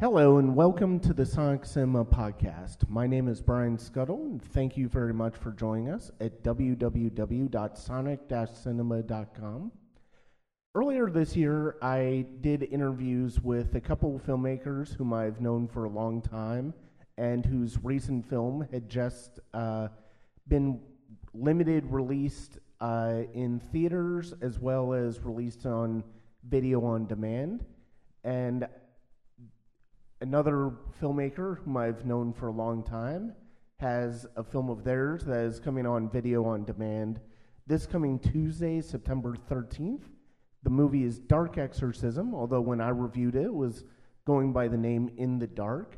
Hello and welcome to the Sonic Cinema podcast. My name is Brian Scuttle and thank you very much for joining us at www.sonic-cinema.com. Earlier this year, I did interviews with a couple of filmmakers whom I've known for a long time and whose recent film had just uh, been limited released uh, in theaters as well as released on video on demand. And another filmmaker whom I've known for a long time has a film of theirs that is coming on video on demand this coming Tuesday, September 13th. The movie is Dark Exorcism, although when I reviewed it, it was going by the name In the Dark.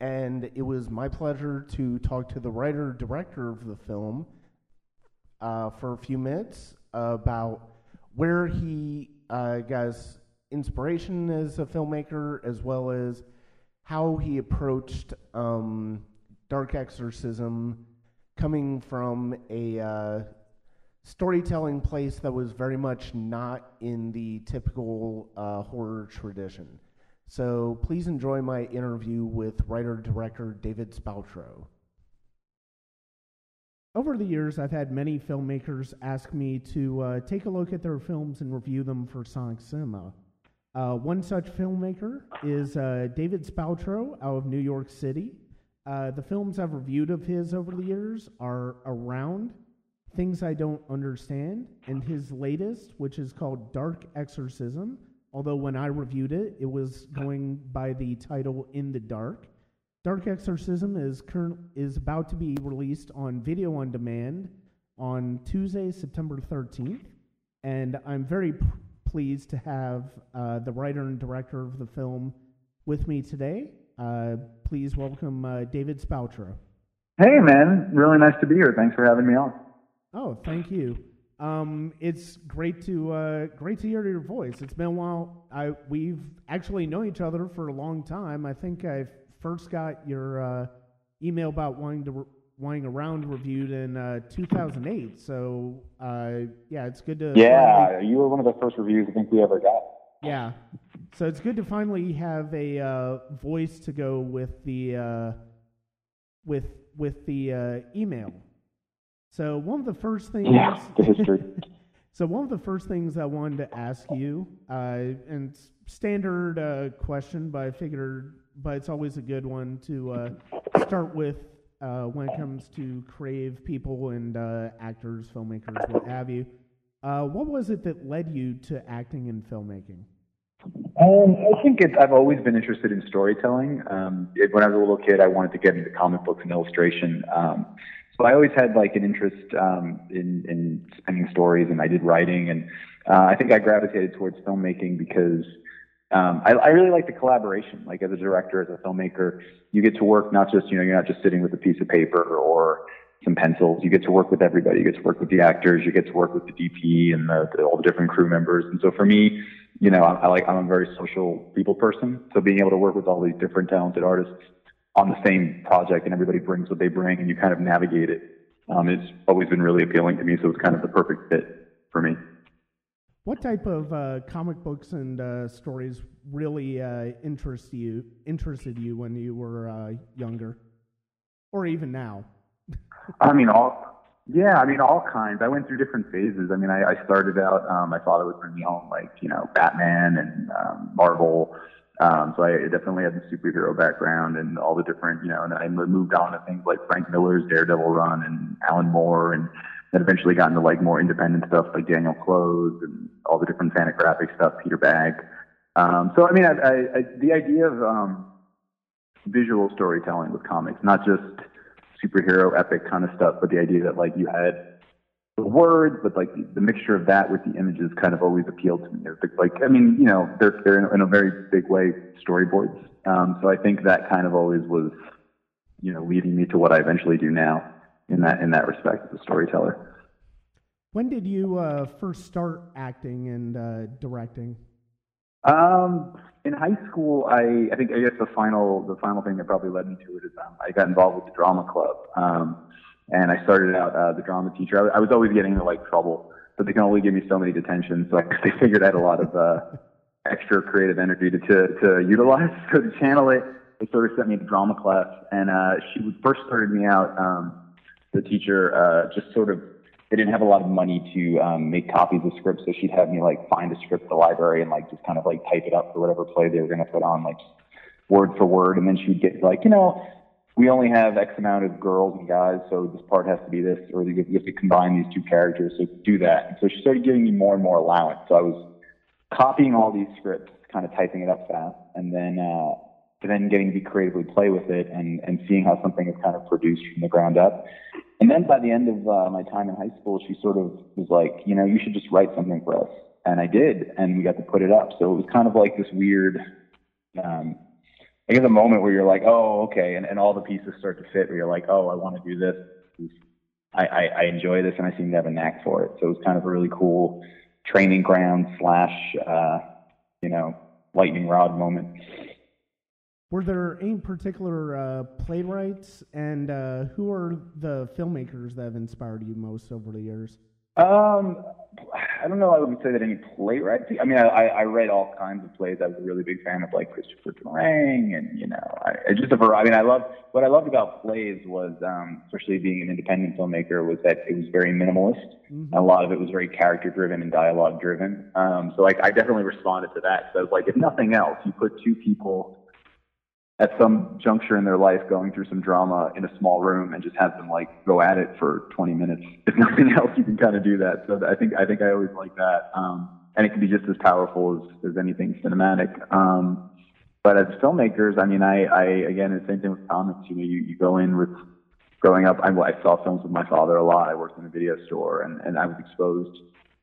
And it was my pleasure to talk to the writer director of the film uh, for a few minutes about where he uh, got his inspiration as a filmmaker, as well as how he approached um, Dark Exorcism coming from a uh, storytelling place that was very much not in the typical uh, horror tradition. So please enjoy my interview with writer director David Spaltro. Over the years, I've had many filmmakers ask me to uh, take a look at their films and review them for Sonic Cinema. Uh, one such filmmaker is uh, David Spaltro out of New York City. Uh, the films I've reviewed of his over the years are Around, Things I Don't Understand, and his latest, which is called Dark Exorcism. Although when I reviewed it, it was going by the title In the Dark. Dark Exorcism is current is about to be released on video on demand on Tuesday, September 13th, and I'm very pr- pleased to have uh, the writer and director of the film with me today. Uh, please welcome uh, David Spaltro. Hey, man, really nice to be here. Thanks for having me on. Oh, thank you. Um, it's great to uh, great to hear your voice. It's been a while. I we've actually known each other for a long time. I think I first got your uh, email about wanting to re- wanting around reviewed in uh, 2008. So uh, yeah, it's good to Yeah, finally- you were one of the first reviews I think we ever got. yeah. So it's good to finally have a uh, voice to go with the uh, with with the uh, email. So one of the first things Yeah, the history. So one of the first things I wanted to ask you, uh, and it's standard uh, question, but I figured, but it's always a good one to uh, start with uh, when it comes to creative people and uh, actors, filmmakers, what have you. Uh, what was it that led you to acting and filmmaking? Um, I think I've always been interested in storytelling. Um, it, when I was a little kid, I wanted to get into comic books and illustration. Um, so I always had like an interest um, in, in spinning stories, and I did writing. And uh, I think I gravitated towards filmmaking because um, I, I really like the collaboration. Like as a director, as a filmmaker, you get to work not just you know you're not just sitting with a piece of paper or some pencils. You get to work with everybody. You get to work with the actors. You get to work with the DP and the, the, all the different crew members. And so for me, you know, I, I like I'm a very social people person. So being able to work with all these different talented artists on the same project and everybody brings what they bring and you kind of navigate it. Um, it's always been really appealing to me. So it's kind of the perfect fit for me. What type of uh, comic books and uh, stories really uh, interest you interested you when you were uh, younger, or even now? I mean, all, yeah, I mean, all kinds. I went through different phases. I mean, I, I started out, um, my father would bring me home like, you know, Batman and um, Marvel. Um, so I definitely had the superhero background and all the different, you know, and I moved on to things like Frank Miller's Daredevil run and Alan Moore and then eventually got into like more independent stuff like Daniel Clowes and all the different Fantagraphic stuff, Peter Bagge. Um, so, I mean, I, I, I, the idea of um, visual storytelling with comics, not just superhero epic kind of stuff, but the idea that like you had the words, but like the, the mixture of that with the images kind of always appealed to me. Like, I mean, you know, they're, they're in, in a very big way storyboards. Um, so I think that kind of always was, you know, leading me to what I eventually do now in that, in that respect as a storyteller. When did you uh, first start acting and uh, directing? Um, in high school, I, I think I guess the final the final thing that probably led me to it is um, I got involved with the drama club, um, and I started out uh, the drama teacher. I, I was always getting into like trouble, but they can only give me so many detentions, so I, they figured I had a lot of uh, extra creative energy to, to, to utilize. So to channel it, they sort of sent me to drama class, and uh, she first started me out. Um, the teacher uh, just sort of they didn't have a lot of money to um, make copies of scripts, so she'd have me like find a script at the library and like just kind of like type it up for whatever play they were going to put on, like word for word, and then she'd get like, you know, we only have X amount of girls and guys, so this part has to be this, or you have to combine these two characters, so do that. And so she started giving me more and more allowance. So I was copying all these scripts, kind of typing it up fast, and then uh, then getting to creatively play with it and and seeing how something is kind of produced from the ground up. And then by the end of uh, my time in high school, she sort of was like, you know, you should just write something for us. And I did, and we got to put it up. So it was kind of like this weird, um, I guess, a moment where you're like, oh, okay, and, and all the pieces start to fit. Where you're like, oh, I want to do this. I, I, I enjoy this, and I seem to have a knack for it. So it was kind of a really cool training ground slash, uh, you know, lightning rod moment. Were there any particular uh, playwrights, and uh, who are the filmmakers that have inspired you most over the years? Um, I don't know. I wouldn't say that any playwrights. I mean, I, I read all kinds of plays. I was a really big fan of like Christopher Durang, and you know, I, just a variety. I mean, I love what I loved about plays was, um, especially being an independent filmmaker, was that it was very minimalist. Mm-hmm. A lot of it was very character driven and dialogue driven. Um, so like, I definitely responded to that. So like, if nothing else, you put two people at some juncture in their life going through some drama in a small room and just have them like go at it for 20 minutes. If nothing else, you can kind of do that. So I think I think I always like that, um, and it can be just as powerful as, as anything cinematic. Um, but as filmmakers, I mean, I, I again, the same thing with comics. You know, you, you go in with growing up. I, I saw films with my father a lot. I worked in a video store, and and I was exposed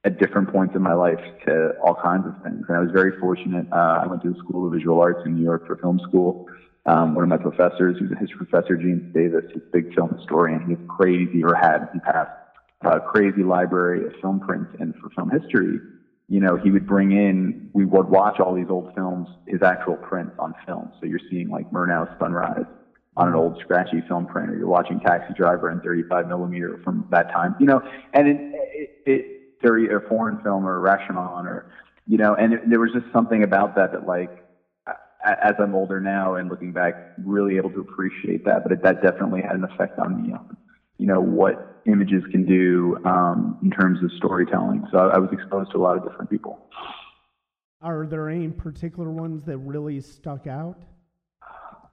at different points in my life to all kinds of things. And I was very fortunate. Uh, I went to the School of Visual Arts in New York for film school um, one of my professors, who's a history professor, James Davis, he's a big film historian. He has crazy, or had the past, uh, crazy library of film prints. And for film history, you know, he would bring in, we would watch all these old films, his actual prints on film. So you're seeing like Murnau's Sunrise on an old scratchy film print, or you're watching Taxi Driver in 35 millimeter from that time, you know, and it, it, it or a foreign film or Rashomon or, you know, and it, there was just something about that that like, as I'm older now and looking back, really able to appreciate that. But it, that definitely had an effect on me, you know, what images can do um, in terms of storytelling. So I, I was exposed to a lot of different people. Are there any particular ones that really stuck out?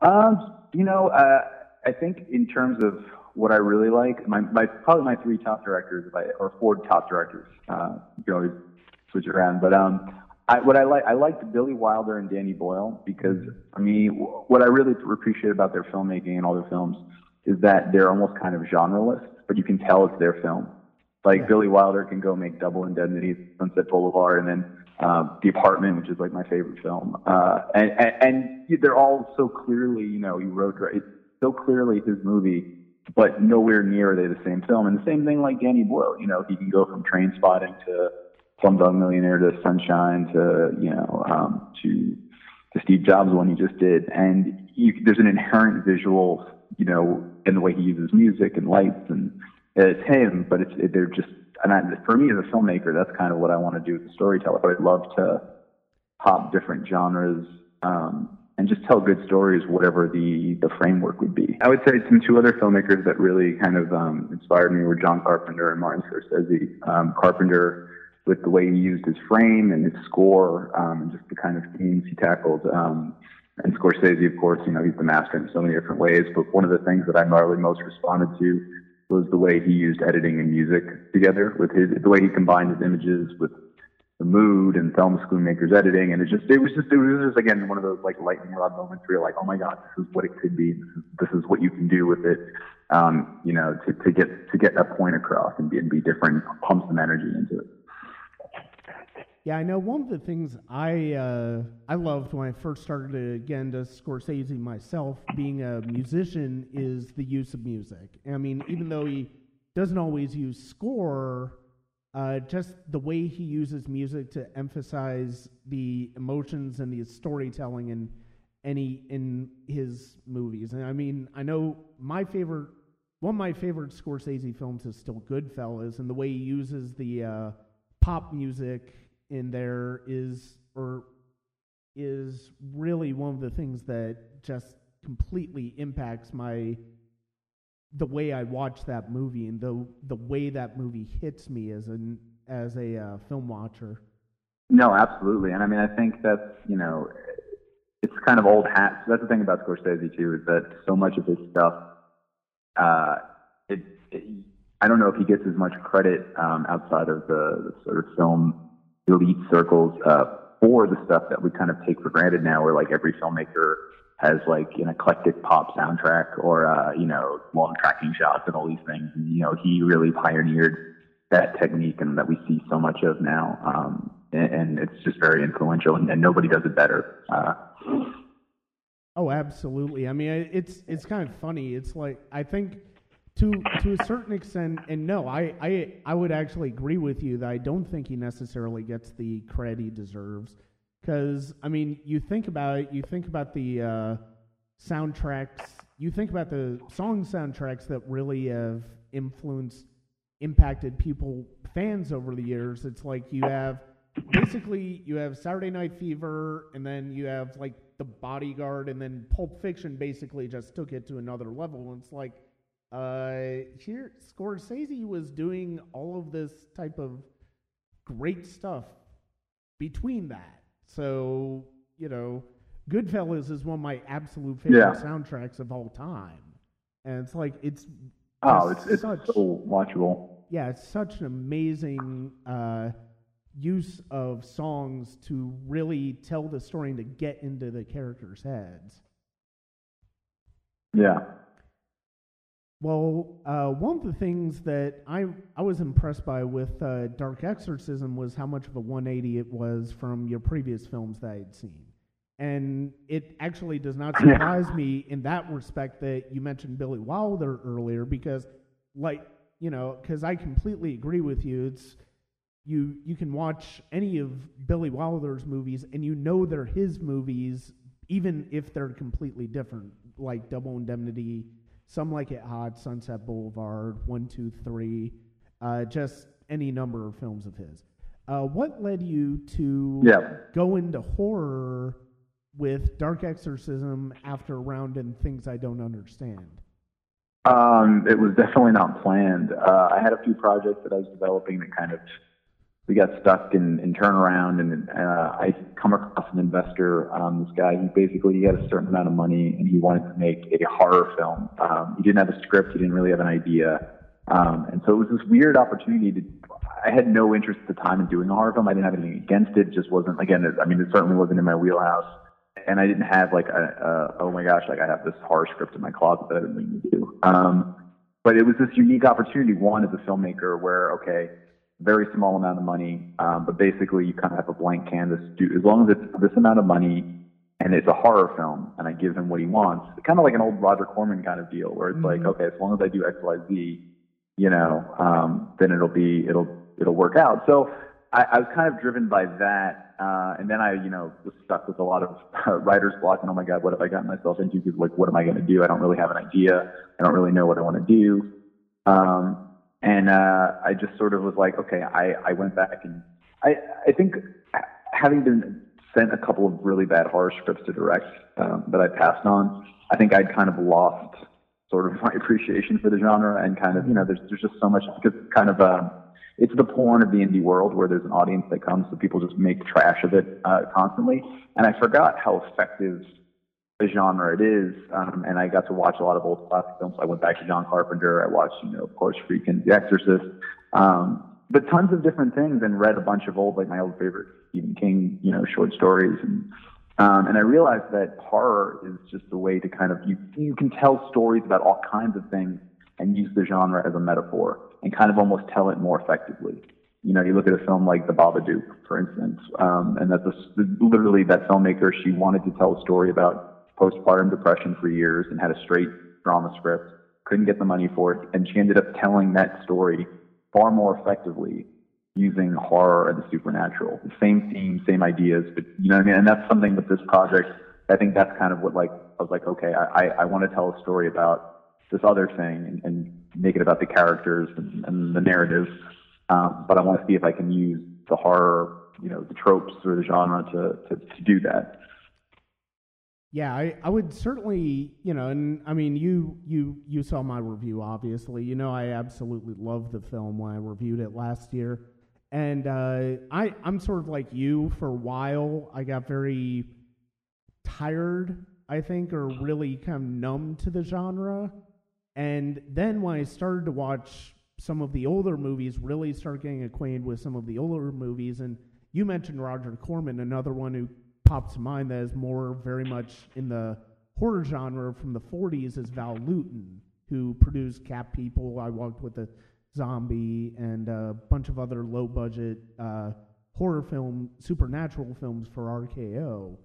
Um, you know, uh, I think in terms of what I really like, my, my probably my three top directors, if I, or four top directors. Uh, you can always switch it around, but um, I, what I like, I liked Billy Wilder and Danny Boyle because for me, what I really appreciate about their filmmaking and all their films is that they're almost kind of genreless, but you can tell it's their film. Like yeah. Billy Wilder can go make Double Indemnity, Sunset Boulevard, and then uh, The Apartment, which is like my favorite film. Uh, and, and, and they're all so clearly, you know, he wrote it's so clearly his movie, but nowhere near are they the same film. And the same thing like Danny Boyle, you know, he can go from Trainspotting to Slumdog Millionaire to Sunshine to you know um, to to Steve Jobs one he just did, and you, there's an inherent visual you know in the way he uses music and lights and it's him, but it's it, they're just and I, for me as a filmmaker, that's kind of what I want to do as a storyteller. I'd love to pop different genres um, and just tell good stories, whatever the the framework would be. I would say some two other filmmakers that really kind of um, inspired me were John Carpenter and Martin Scorsese. Um, Carpenter with the way he used his frame and his score, um, and just the kind of themes he tackled. Um, and Scorsese, of course, you know, he's the master in so many different ways. But one of the things that I probably most responded to was the way he used editing and music together with his, the way he combined his images with the mood and Thelma Schoonmaker's editing. And it just, it was just, it was just, again, one of those like lightning rod moments where you're like, oh my God, this is what it could be. This is, this is what you can do with it. Um, you know, to, to get, to get that point across and be, and be different, pump some energy into it. Yeah, I know one of the things I uh, I loved when I first started again to Scorsese myself, being a musician, is the use of music. I mean, even though he doesn't always use score, uh, just the way he uses music to emphasize the emotions and the storytelling in any in his movies. And I mean, I know my favorite, one of my favorite Scorsese films is still Goodfellas, and the way he uses the uh, pop music in there is, or is really one of the things that just completely impacts my the way I watch that movie and the the way that movie hits me as an as a uh, film watcher. No, absolutely, and I mean I think that's you know it's kind of old hat. That's the thing about Scorsese too is that so much of his stuff, uh, it, it I don't know if he gets as much credit um, outside of the, the sort of film elite circles uh, for the stuff that we kind of take for granted now, where like every filmmaker has like an eclectic pop soundtrack or uh, you know long tracking shots and all these things. And, you know, he really pioneered that technique and that we see so much of now. Um, and, and it's just very influential, and, and nobody does it better. Uh, oh, absolutely. I mean, it's it's kind of funny. It's like I think to to a certain extent, and no, I, I I would actually agree with you that I don't think he necessarily gets the credit he deserves. Because I mean, you think about it, you think about the uh, soundtracks, you think about the song soundtracks that really have influenced, impacted people, fans over the years. It's like you have basically you have Saturday Night Fever, and then you have like The Bodyguard, and then Pulp Fiction basically just took it to another level. And it's like uh, here, Scorsese was doing all of this type of great stuff between that. So, you know, Goodfellas is one of my absolute favorite yeah. soundtracks of all time. And it's like, it's. Oh, it's, it's such, so watchable. Yeah, it's such an amazing uh, use of songs to really tell the story and to get into the characters' heads. Yeah. Well, uh, one of the things that I I was impressed by with uh, Dark Exorcism was how much of a 180 it was from your previous films that I had seen, and it actually does not surprise me in that respect that you mentioned Billy Wilder earlier because, like you know, because I completely agree with you. It's you you can watch any of Billy Wilder's movies and you know they're his movies even if they're completely different, like Double Indemnity some Like It Hot, Sunset Boulevard, One, Two, Three, uh, just any number of films of his. Uh, what led you to yeah. go into horror with Dark Exorcism after Round and Things I Don't Understand? Um, it was definitely not planned. Uh, I had a few projects that I was developing that kind of we got stuck in, in turnaround and uh, I come across an investor, um, this guy, he basically, he had a certain amount of money and he wanted to make a horror film. Um, he didn't have a script. He didn't really have an idea. Um, and so it was this weird opportunity to, I had no interest at the time in doing a horror film. I didn't have anything against it. Just wasn't, again, it, I mean, it certainly wasn't in my wheelhouse. And I didn't have like a, a oh my gosh, like I have this horror script in my closet that I didn't mean to do. Um, but it was this unique opportunity, one as a filmmaker where, okay, very small amount of money, um, but basically you kind of have a blank canvas. Do as long as it's this amount of money and it's a horror film, and I give him what he wants, kind of like an old Roger Corman kind of deal, where it's mm-hmm. like, okay, as long as I do X, Y, Z, you know, um, then it'll be it'll it'll work out. So I, I was kind of driven by that, uh, and then I, you know, was stuck with a lot of uh, writer's block, and oh my God, what have I gotten myself into? Because like, what am I going to do? I don't really have an idea. I don't really know what I want to do. Um, and uh, I just sort of was like, okay, I, I went back and I, I think having been sent a couple of really bad horror scripts to direct um, that I passed on, I think I'd kind of lost sort of my appreciation for the genre and kind of, you know, there's, there's just so much, because kind of, uh, it's the porn of the indie world where there's an audience that comes, so people just make trash of it uh, constantly. And I forgot how effective the genre it is. Um, and I got to watch a lot of old classic films. I went back to John Carpenter. I watched, you know, of course, freaking The Exorcist. Um, but tons of different things and read a bunch of old, like my old favorite Stephen King, you know, short stories. And, um, and I realized that horror is just a way to kind of, you, you can tell stories about all kinds of things and use the genre as a metaphor and kind of almost tell it more effectively. You know, you look at a film like The Babadook, for instance, um, and that's literally that filmmaker, she wanted to tell a story about postpartum depression for years and had a straight drama script, couldn't get the money for it, and she ended up telling that story far more effectively using horror and the supernatural. The same theme, same ideas, but you know what I mean? And that's something with this project. I think that's kind of what like I was like, okay, I, I want to tell a story about this other thing and, and make it about the characters and, and the narrative. Um, but I want to see if I can use the horror, you know, the tropes or the genre to, to, to do that. Yeah, I, I would certainly, you know, and I mean, you you you saw my review, obviously. You know, I absolutely loved the film when I reviewed it last year, and uh, I I'm sort of like you. For a while, I got very tired, I think, or really kind of numb to the genre, and then when I started to watch some of the older movies, really start getting acquainted with some of the older movies, and you mentioned Roger Corman, another one who pops to mind that is more very much in the horror genre from the 40s is Val Lewton, who produced Cat People. I Walked with a Zombie and a bunch of other low budget uh, horror film, supernatural films for RKO.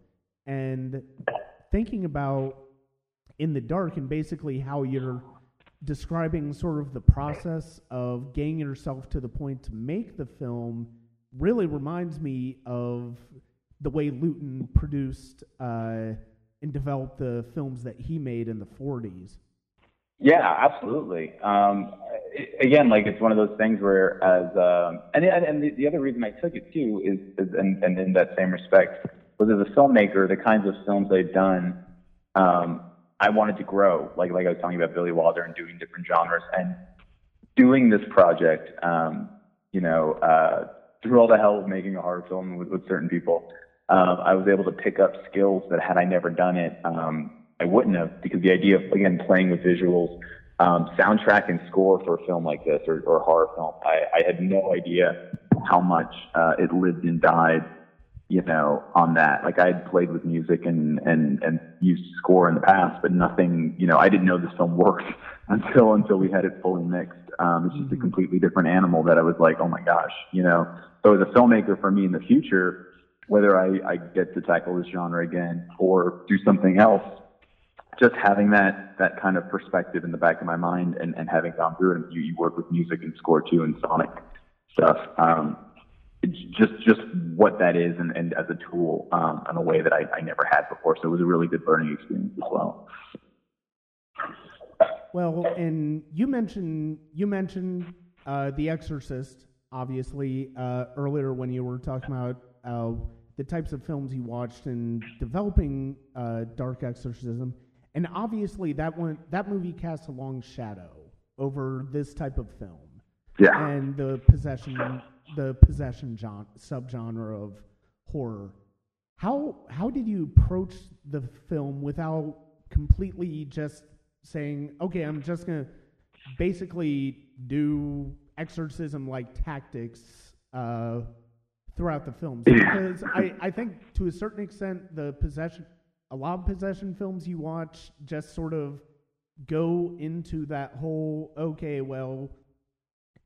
And thinking about In the Dark and basically how you're describing sort of the process of getting yourself to the point to make the film really reminds me of the way Lewton produced uh, and developed the films that he made in the 40s. Yeah, absolutely. Um, again, like it's one of those things where, as um, and and the, the other reason I took it too is, is and, and in that same respect was as a filmmaker, the kinds of films I've done, um, I wanted to grow. Like like I was telling you about Billy Wilder and doing different genres and doing this project. Um, you know, uh, through all the hell of making a horror film with, with certain people, um, I was able to pick up skills that had I never done it, um, I wouldn't have because the idea of again playing with visuals, um, soundtrack and score for a film like this or, or a horror film, I, I had no idea how much uh, it lived and died, you know, on that. Like I had played with music and and and used score in the past, but nothing, you know, I didn't know this film worked until until we had it fully mixed. Um, it's just a mm-hmm. completely different animal that I was like, oh my gosh, you know. So as a filmmaker, for me in the future whether I, I get to tackle this genre again or do something else, just having that that kind of perspective in the back of my mind and, and having gone through it, you, you work with music and score too and sonic stuff. Um, just just what that is and, and as a tool um, in a way that I, I never had before. So it was a really good learning experience as well. Well, and you mentioned you mentioned uh, The Exorcist, obviously uh, earlier when you were talking about uh, the types of films he watched in developing uh, Dark Exorcism, and obviously that one that movie casts a long shadow over this type of film. Yeah. And the possession the possession genre, subgenre of horror. How how did you approach the film without completely just saying, okay, I'm just gonna basically do exorcism like tactics uh, throughout the films because I, I think to a certain extent the possession a lot of possession films you watch just sort of go into that whole okay well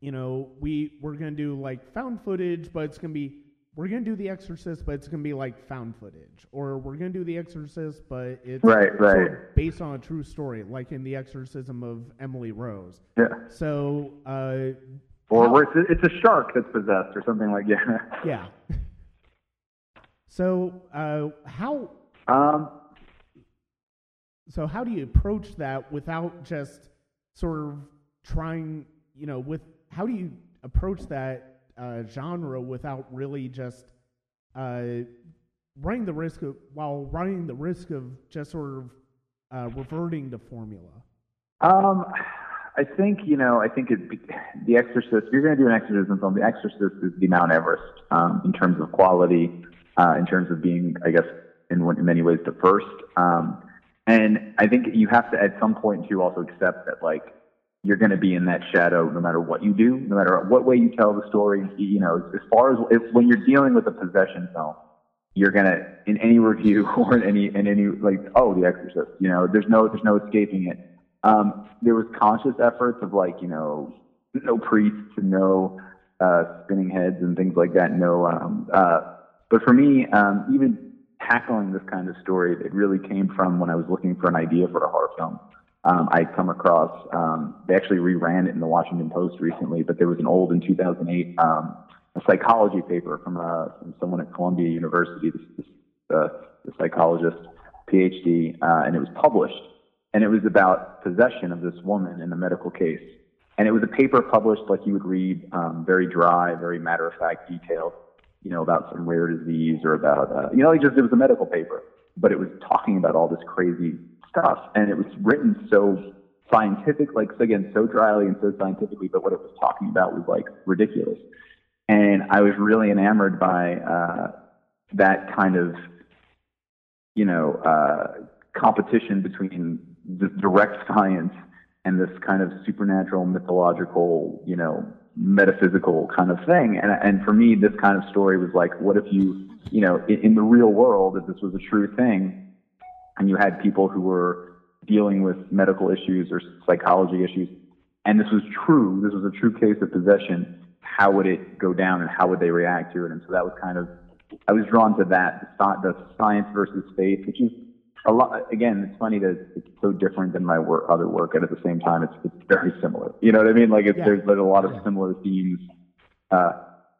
you know we we're gonna do like found footage but it's gonna be we're gonna do the exorcist but it's gonna be like found footage or we're gonna do the exorcist but it's right right. based on a true story like in the exorcism of emily rose. Yeah. So uh or it's, a, it's a shark that's possessed or something like that. yeah. So uh, how? Um. So how do you approach that without just sort of trying? You know, with how do you approach that uh, genre without really just uh, running the risk of while running the risk of just sort of uh, reverting to formula? Um. I think you know. I think it, The Exorcist. If you're going to do an exorcism film, The Exorcist is the Mount Everest um, in terms of quality, uh, in terms of being, I guess, in, in many ways, the first. Um, and I think you have to, at some point, to also accept that, like, you're going to be in that shadow no matter what you do, no matter what way you tell the story. You know, as far as if, when you're dealing with a possession film, you're gonna in any review or in any in any like, oh, The Exorcist. You know, there's no there's no escaping it um, there was conscious efforts of like, you know, no priests no uh, spinning heads and things like that. No, um, uh, but for me, um, even tackling this kind of story, it really came from when I was looking for an idea for a horror film. Um, I'd come across, um, they actually reran it in the Washington Post recently, but there was an old in 2008, um, a psychology paper from, uh, from someone at Columbia University, this, this uh, the psychologist, PhD, uh, and it was published and it was about possession of this woman in a medical case. And it was a paper published like you would read, um, very dry, very matter of fact, detailed, you know, about some rare disease or about, uh, you know, just it was a medical paper. but it was talking about all this crazy stuff, and it was written so scientific, like so again, so dryly and so scientifically, but what it was talking about was like ridiculous. And I was really enamored by uh, that kind of, you know, uh, competition between direct science and this kind of supernatural, mythological, you know, metaphysical kind of thing. And and for me, this kind of story was like, what if you, you know, in, in the real world, if this was a true thing, and you had people who were dealing with medical issues or psychology issues, and this was true, this was a true case of possession. How would it go down, and how would they react to it? And so that was kind of, I was drawn to that, the science versus faith, which is a lot. Again, it's funny that it's so different than my work, other work, and at the same time, it's it's very similar. You know what I mean? Like it's, yeah. there's, there's a lot of similar themes. Uh,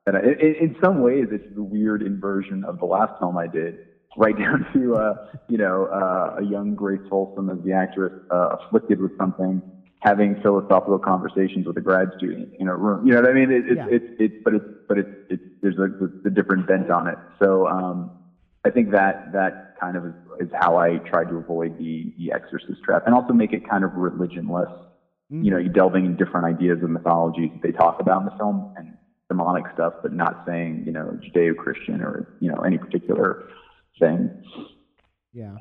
and I, in, in some ways, it's the weird inversion of the last film I did, right down to uh, you know uh, a young Grace Folsom as the actress uh, afflicted with something, having philosophical conversations with a grad student in a room. You know what I mean? It, it, yeah. it's it's but it's but it's it's there's a, a different bent on it. So um, I think that that kind of is, how I try to avoid the the exorcist trap, and also make it kind of religionless. Mm-hmm. You know, you delving in different ideas and mythologies that they talk about in the film and demonic stuff, but not saying you know Judeo-Christian or you know any particular thing. Yeah.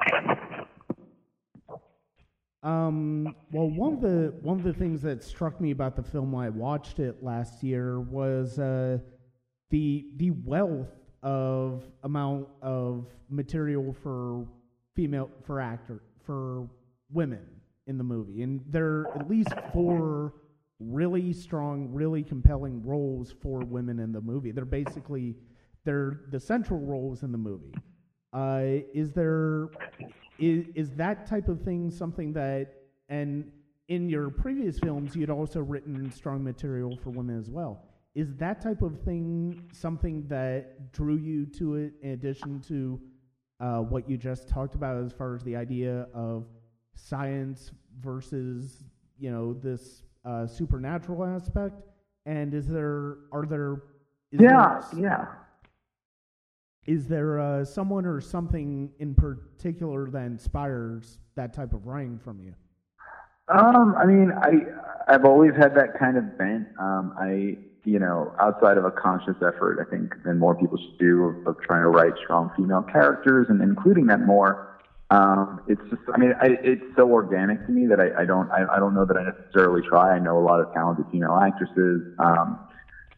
Um, well, one of the one of the things that struck me about the film when I watched it last year was uh, the the wealth of amount of material for female for actor for women in the movie, and there are at least four really strong, really compelling roles for women in the movie. They're basically they're the central roles in the movie. Uh, is there is is that type of thing something that and in your previous films you'd also written strong material for women as well is that type of thing something that drew you to it in addition to uh, what you just talked about as far as the idea of science versus you know this uh, supernatural aspect? And is there are there yeah there, yeah. Is there uh, someone or something in particular that inspires that type of writing from you? Um, I mean, I I've always had that kind of bent. Um, I you know, outside of a conscious effort, I think, than more people should do of, of trying to write strong female characters and including that more. Um, it's just, I mean, I, it's so organic to me that I, I don't, I, I don't know that I necessarily try. I know a lot of talented female actresses. Um,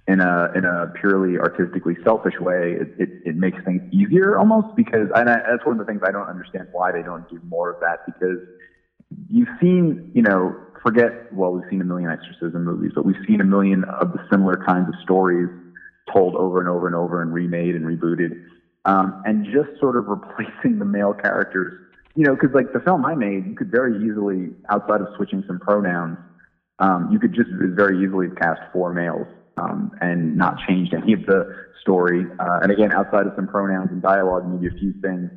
in a in a purely artistically selfish way, it, it, it makes things easier almost because and I, that's one of the things I don't understand why they don't do more of that because you've seen you know forget, well, we've seen a million exorcism movies, but we've seen a million of the similar kinds of stories told over and over and over and remade and rebooted. Um, and just sort of replacing the male characters, you know, because like the film I made, you could very easily, outside of switching some pronouns, um, you could just very easily cast four males um, and not change any of the story. Uh, and again, outside of some pronouns and dialogue, maybe a few things,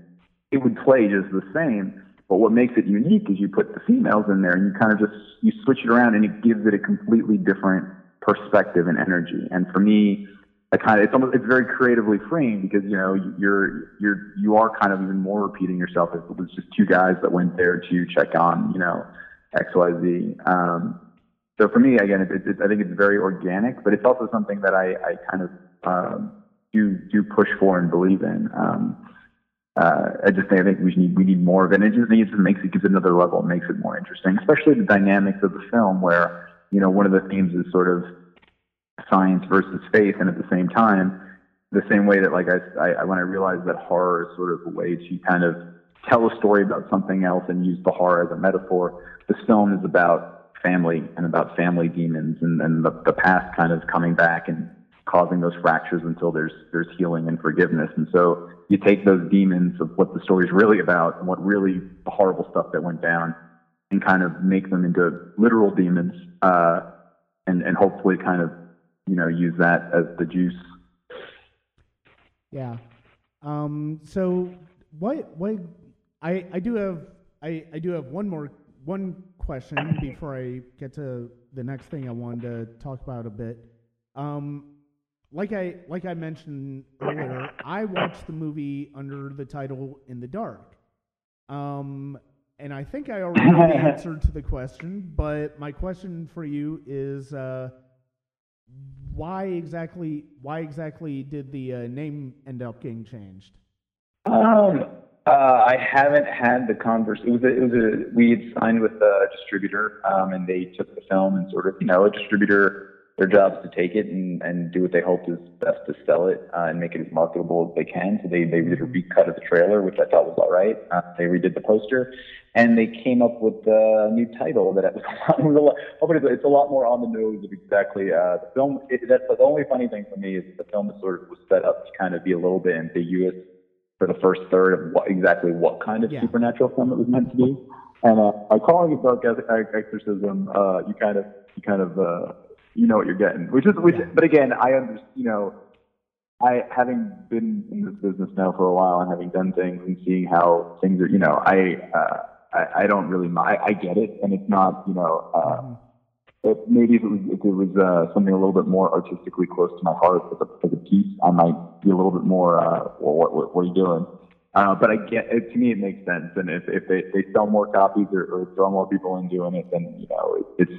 it would play just the same. But what makes it unique is you put the females in there and you kind of just you switch it around and it gives it a completely different perspective and energy. And for me, I kind of it's almost it's very creatively freeing because you know you're you're you are kind of even more repeating yourself if it was just two guys that went there to check on you know X Y Z. Um, so for me, again, it, it, I think it's very organic, but it's also something that I, I kind of um, do do push for and believe in. Um, uh, I just think I think we need we need more of it. And it just, it makes it gives it another level. It makes it more interesting, especially the dynamics of the film, where you know one of the themes is sort of science versus faith, and at the same time, the same way that like I, I when I realized that horror is sort of a way to kind of tell a story about something else and use the horror as a metaphor. This film is about family and about family demons and, and the, the past kind of coming back and causing those fractures until there's there's healing and forgiveness. And so you take those demons of what the story's really about and what really the horrible stuff that went down and kind of make them into literal demons uh, and and hopefully kind of you know use that as the juice. Yeah. Um, so what what I I do have I, I do have one more one question before I get to the next thing I wanted to talk about a bit. Um, like I like I mentioned earlier, I watched the movie under the title In the Dark, Um, and I think I already know the answer to the question, but my question for you is uh, why exactly why exactly did the uh, name end up getting changed? Um, uh, I haven't had the converse. It was a, it was a we had signed with a distributor, um, and they took the film and sort of you know a distributor their job is to take it and, and do what they hope is best to sell it uh, and make it as marketable as they can. So they, they did a recut of the trailer, which I thought was all right. Uh, they redid the poster, and they came up with a new title that was a lot, was a lot it's a lot more on the nose of exactly uh, the film. It, that's the only funny thing for me is the film is sort of was set up to kind of be a little bit ambiguous for the first third of what exactly what kind of yeah. supernatural film it was meant to be. And uh, by calling it dark exorcism, uh, you kind of you kind of uh, you know what you're getting. Which is, which, yeah. but again, I understand. You know, I having been in this business now for a while and having done things and seeing how things are, you know, I uh, I, I don't really mind. I get it, and it's not, you know. Uh, mm-hmm. Maybe if it was, if it was uh, something a little bit more artistically close to my heart as a, as a piece, I might be a little bit more, uh, well, what, what, what are you doing? Uh, but I get it, to me, it makes sense. And if, if they, they sell more copies or, or throw more people in doing it, then, you know, it, it's,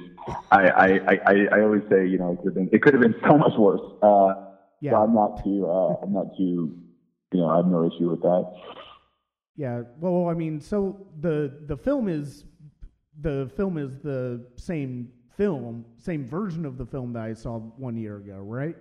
I, I, I, I always say, you know, it could have been, it could have been so much worse. Uh, yeah. So I'm not too, uh, I'm not too, you know, I have no issue with that. Yeah. Well, I mean, so the, the film is, the film is the same film, same version of the film that I saw one year ago, right?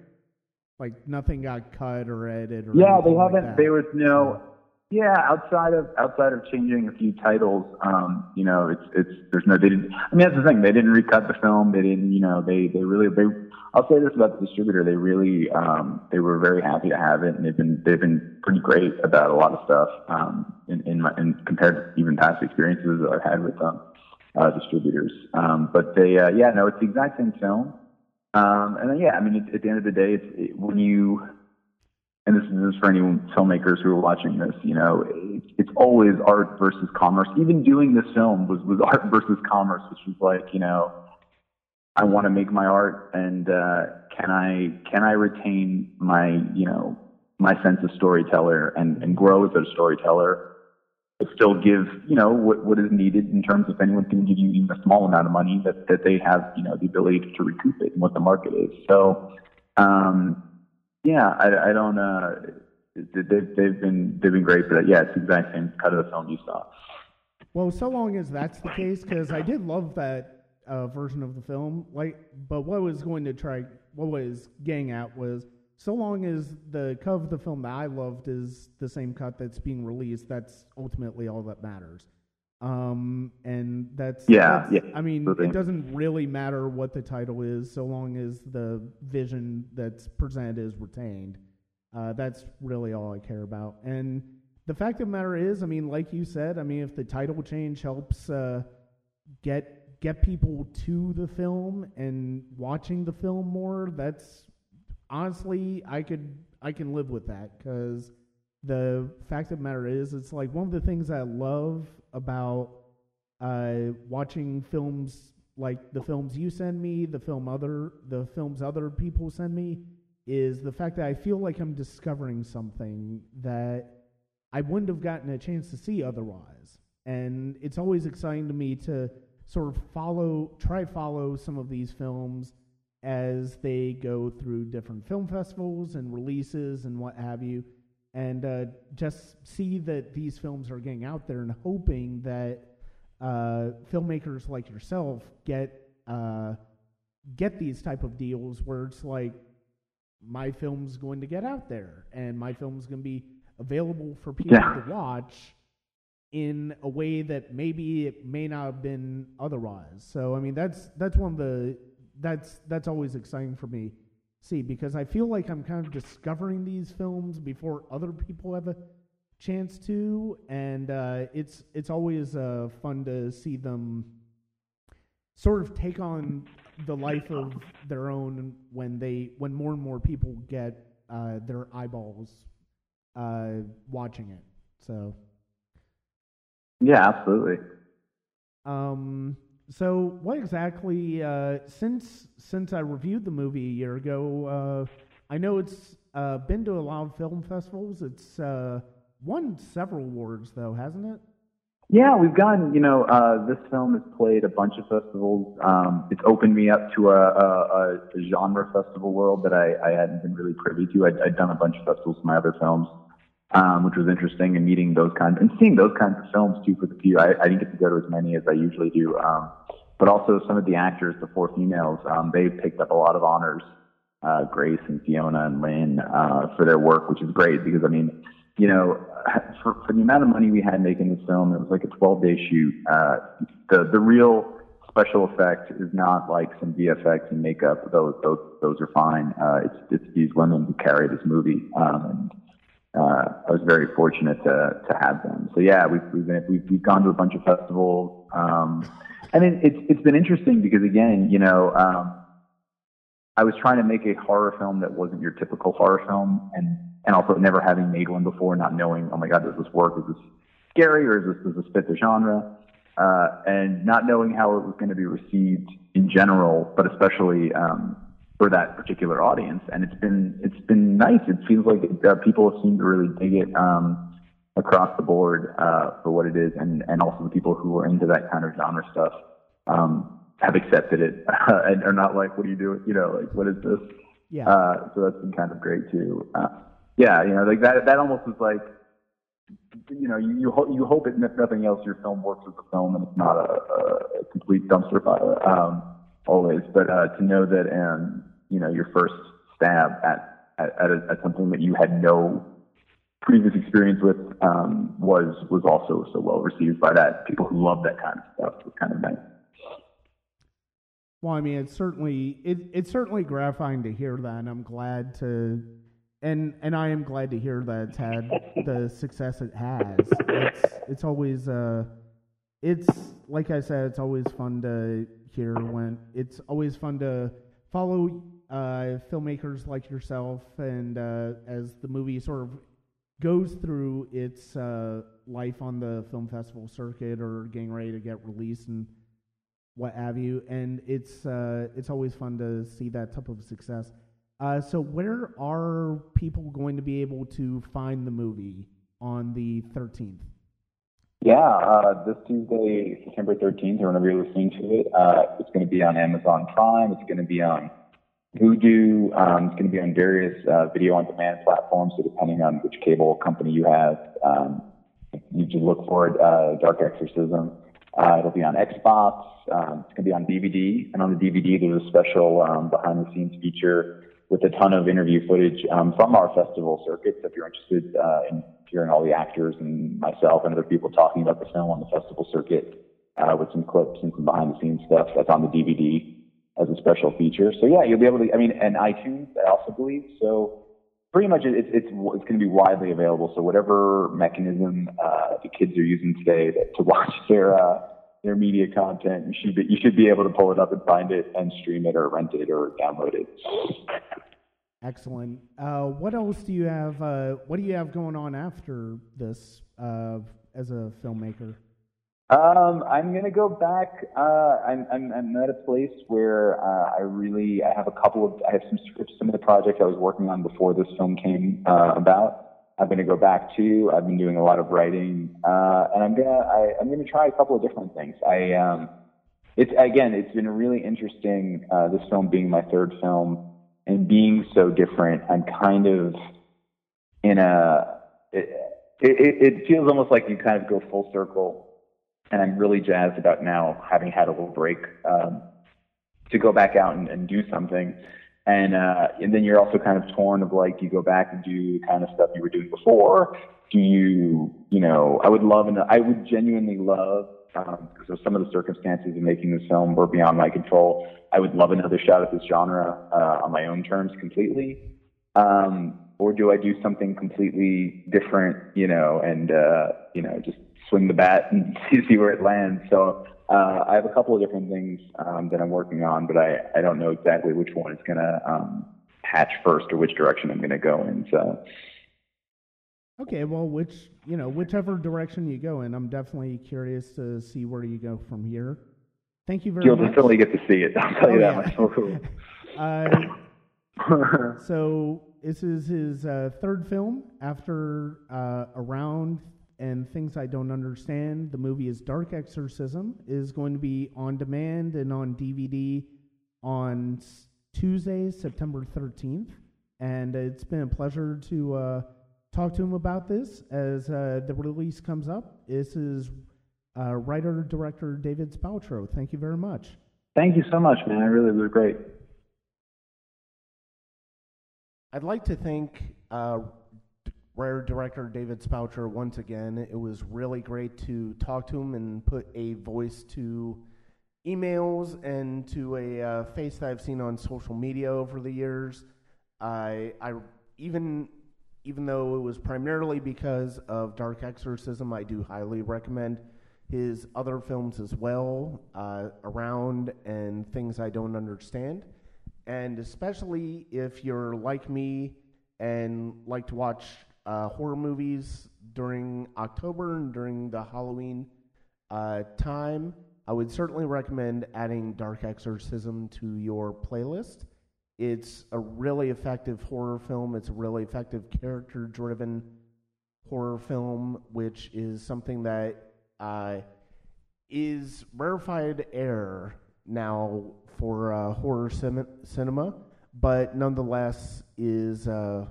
Like nothing got cut or edited or yeah, they haven't. Like there was no. Yeah, outside of outside of changing a few titles, um, you know, it's it's there's no they didn't. I mean, that's the thing. They didn't recut the film. They didn't, you know, they they really they. I'll say this about the distributor. They really um, they were very happy to have it, and they've been they've been pretty great about a lot of stuff. Um, in in, my, in compared to even past experiences that I've had with them uh, distributors. Um, but they, uh, yeah, no, it's the exact same film. Um, and then, yeah, I mean, it, at the end of the day, it's it, when you and this is for any filmmakers who are watching this, you know, it's, always art versus commerce. Even doing this film was, was art versus commerce, which was like, you know, I want to make my art and, uh, can I, can I retain my, you know, my sense of storyteller and, and grow as a storyteller, but still give, you know, what, what is needed in terms of anyone can give you even a small amount of money that, that they have, you know, the ability to recoup it and what the market is. So, um, yeah, I, I don't. Uh, they've they've been they've been great, but yeah, it's the exact same cut of the film you saw. Well, so long as that's the case, because I did love that uh, version of the film. Like, but what I was going to try, what was getting at was, so long as the cut of the film that I loved is the same cut that's being released, that's ultimately all that matters. Um, and that's yeah, that's, yeah. I mean, it doesn't really matter what the title is, so long as the vision that's presented is retained. Uh, that's really all I care about. And the fact of the matter is, I mean, like you said, I mean, if the title change helps uh, get get people to the film and watching the film more, that's honestly, I could I can live with that because the fact of the matter is, it's like one of the things I love about uh, watching films like the films you send me, the film other the films other people send me, is the fact that I feel like I'm discovering something that I wouldn't have gotten a chance to see otherwise. And it's always exciting to me to sort of follow, try follow some of these films as they go through different film festivals and releases and what have you and uh, just see that these films are getting out there and hoping that uh, filmmakers like yourself get uh, get these type of deals where it's like my film's going to get out there and my film's going to be available for people yeah. to watch in a way that maybe it may not have been otherwise. So I mean that's that's one of the that's that's always exciting for me see because I feel like I'm kind of discovering these films before other people have a chance to, and uh, it's it's always uh, fun to see them sort of take on the life of their own when they when more and more people get uh, their eyeballs uh, watching it. So. Yeah, absolutely. Um, so, what exactly? Uh, since since I reviewed the movie a year ago, uh, I know it's uh, been to a lot of film festivals. It's uh, won several awards, though, hasn't it? Yeah, we've gotten, you know, uh, this film has played a bunch of festivals. Um, it's opened me up to a, a, a genre festival world that I, I hadn't been really privy to. I'd, I'd done a bunch of festivals with my other films, um, which was interesting, and meeting those kinds and seeing those kinds of films too for the few. I, I didn't get to go to as many as I usually do, um, but also some of the actors, the four females, um, they picked up a lot of honors. Uh, Grace and Fiona and Lynn uh, for their work, which is great because I mean you know, for, for the amount of money we had making this film, it was like a 12 day shoot. Uh, the, the real special effect is not like some VFX and makeup. Those, those, those are fine. Uh, it's, it's these women who carry this movie. Um, and, uh, I was very fortunate to, to have them. So yeah, we've, we've been, we've, we've gone to a bunch of festivals. Um, I mean, it's, it's been interesting because again, you know, um, I was trying to make a horror film that wasn't your typical horror film and and also never having made one before, not knowing, oh my God, does this work? Is this scary or is this, does this fit the genre? Uh, and not knowing how it was going to be received in general, but especially um, for that particular audience. And it's been it's been nice. It feels like uh, people seem to really dig it um, across the board uh, for what it is, and and also the people who are into that kind of genre stuff um, have accepted it and are not like, what are you doing? You know, like what is this? Yeah. Uh, so that's been kind of great too. Uh, yeah, you know, like that. That almost is like, you know, you you, ho- you hope it, if nothing else, your film works as a film and it's not a, a complete dumpster fire um, always. But uh, to know that, um, you know, your first stab at at, at, a, at something that you had no previous experience with um, was was also so well received by that people who love that kind of stuff was kind of nice. Well, I mean, it's certainly it, it's certainly gratifying to hear that. And I'm glad to and and I am glad to hear that it's had the success it has. It's it's always uh, it's like I said, it's always fun to hear when it's always fun to follow uh, filmmakers like yourself, and uh, as the movie sort of goes through its uh, life on the film festival circuit or getting ready to get released and what have you, and it's uh, it's always fun to see that type of success. Uh, so, where are people going to be able to find the movie on the 13th? Yeah, uh, this Tuesday, September 13th, or whenever you're listening to it, uh, it's going to be on Amazon Prime. It's going to be on Vudu. Um, it's going to be on various uh, video on demand platforms. So, depending on which cable company you have, um, you just look for it. Uh, Dark Exorcism. Uh, it'll be on Xbox. Um, it's going to be on DVD. And on the DVD, there's a special um, behind the scenes feature with a ton of interview footage um, from our festival circuits. If you're interested uh, in hearing all the actors and myself and other people talking about the film on the festival circuit uh, with some clips and some behind the scenes stuff, that's on the DVD as a special feature. So yeah, you'll be able to. I mean, and iTunes, I also believe. So pretty much it's it's it's going to be widely available. So whatever mechanism uh, the kids are using today to, to watch their uh, their media content, you should be, you should be able to pull it up and find it and stream it or rent it or download it. Excellent. Uh, what else do you have? Uh, what do you have going on after this uh, as a filmmaker? Um, I'm gonna go back. Uh, I'm, I'm I'm at a place where uh, I really I have a couple of I have some scripts, some of the projects I was working on before this film came uh, about. I'm to go back to. I've been doing a lot of writing, uh, and I'm gonna I, I'm gonna try a couple of different things. I um, it's again, it's been really interesting. Uh, this film being my third film and being so different, I'm kind of in a. It, it, it feels almost like you kind of go full circle, and I'm really jazzed about now having had a little break um, to go back out and, and do something and uh, and then you're also kind of torn of like you go back and do the kind of stuff you were doing before. Do you you know I would love and I would genuinely love um, because of some of the circumstances of making this film were beyond my control. I would love another shot at this genre uh, on my own terms completely. Um, or do I do something completely different, you know, and uh, you know, just swing the bat and see where it lands? So uh, I have a couple of different things um, that I'm working on, but I, I don't know exactly which one is going to um, hatch first or which direction I'm going to go in. So. Okay, well, which you know, whichever direction you go in, I'm definitely curious to see where you go from here. Thank you very You'll much. You'll definitely get to see it. I'll tell oh, you that much. uh, so this is his uh, third film after uh, Around and Things I Don't Understand. The movie is Dark Exorcism. is going to be on demand and on DVD on Tuesday, September 13th. And it's been a pleasure to uh, talk to him about this as uh, the release comes up. This is uh, writer director David Spaltro. Thank you very much. Thank you so much, man. I really was great. I'd like to thank writer director David Spaltro once again. It was really great to talk to him and put a voice to emails and to a uh, face that I've seen on social media over the years. I, I even even though it was primarily because of Dark Exorcism, I do highly recommend his other films as well, uh, Around and Things I Don't Understand. And especially if you're like me and like to watch uh, horror movies during October and during the Halloween uh, time, I would certainly recommend adding Dark Exorcism to your playlist. It's a really effective horror film. It's a really effective character driven horror film, which is something that uh, is rarefied air now for uh, horror cinema, but nonetheless is uh,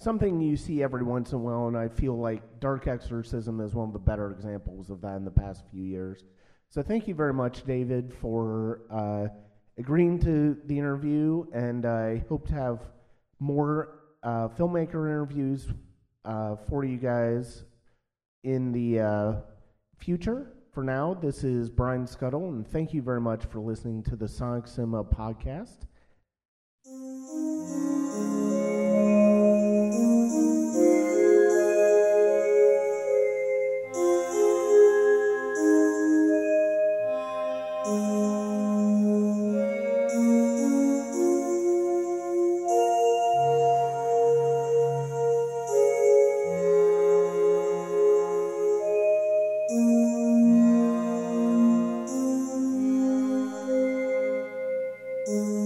something you see every once in a while, and I feel like Dark Exorcism is one of the better examples of that in the past few years. So thank you very much, David, for uh, agreeing to the interview, and I hope to have more uh, filmmaker interviews uh, for you guys in the uh, future. For now, this is Brian Skutle, and thank you very much for listening to the Sonic Cinema podcast. Mm-hmm.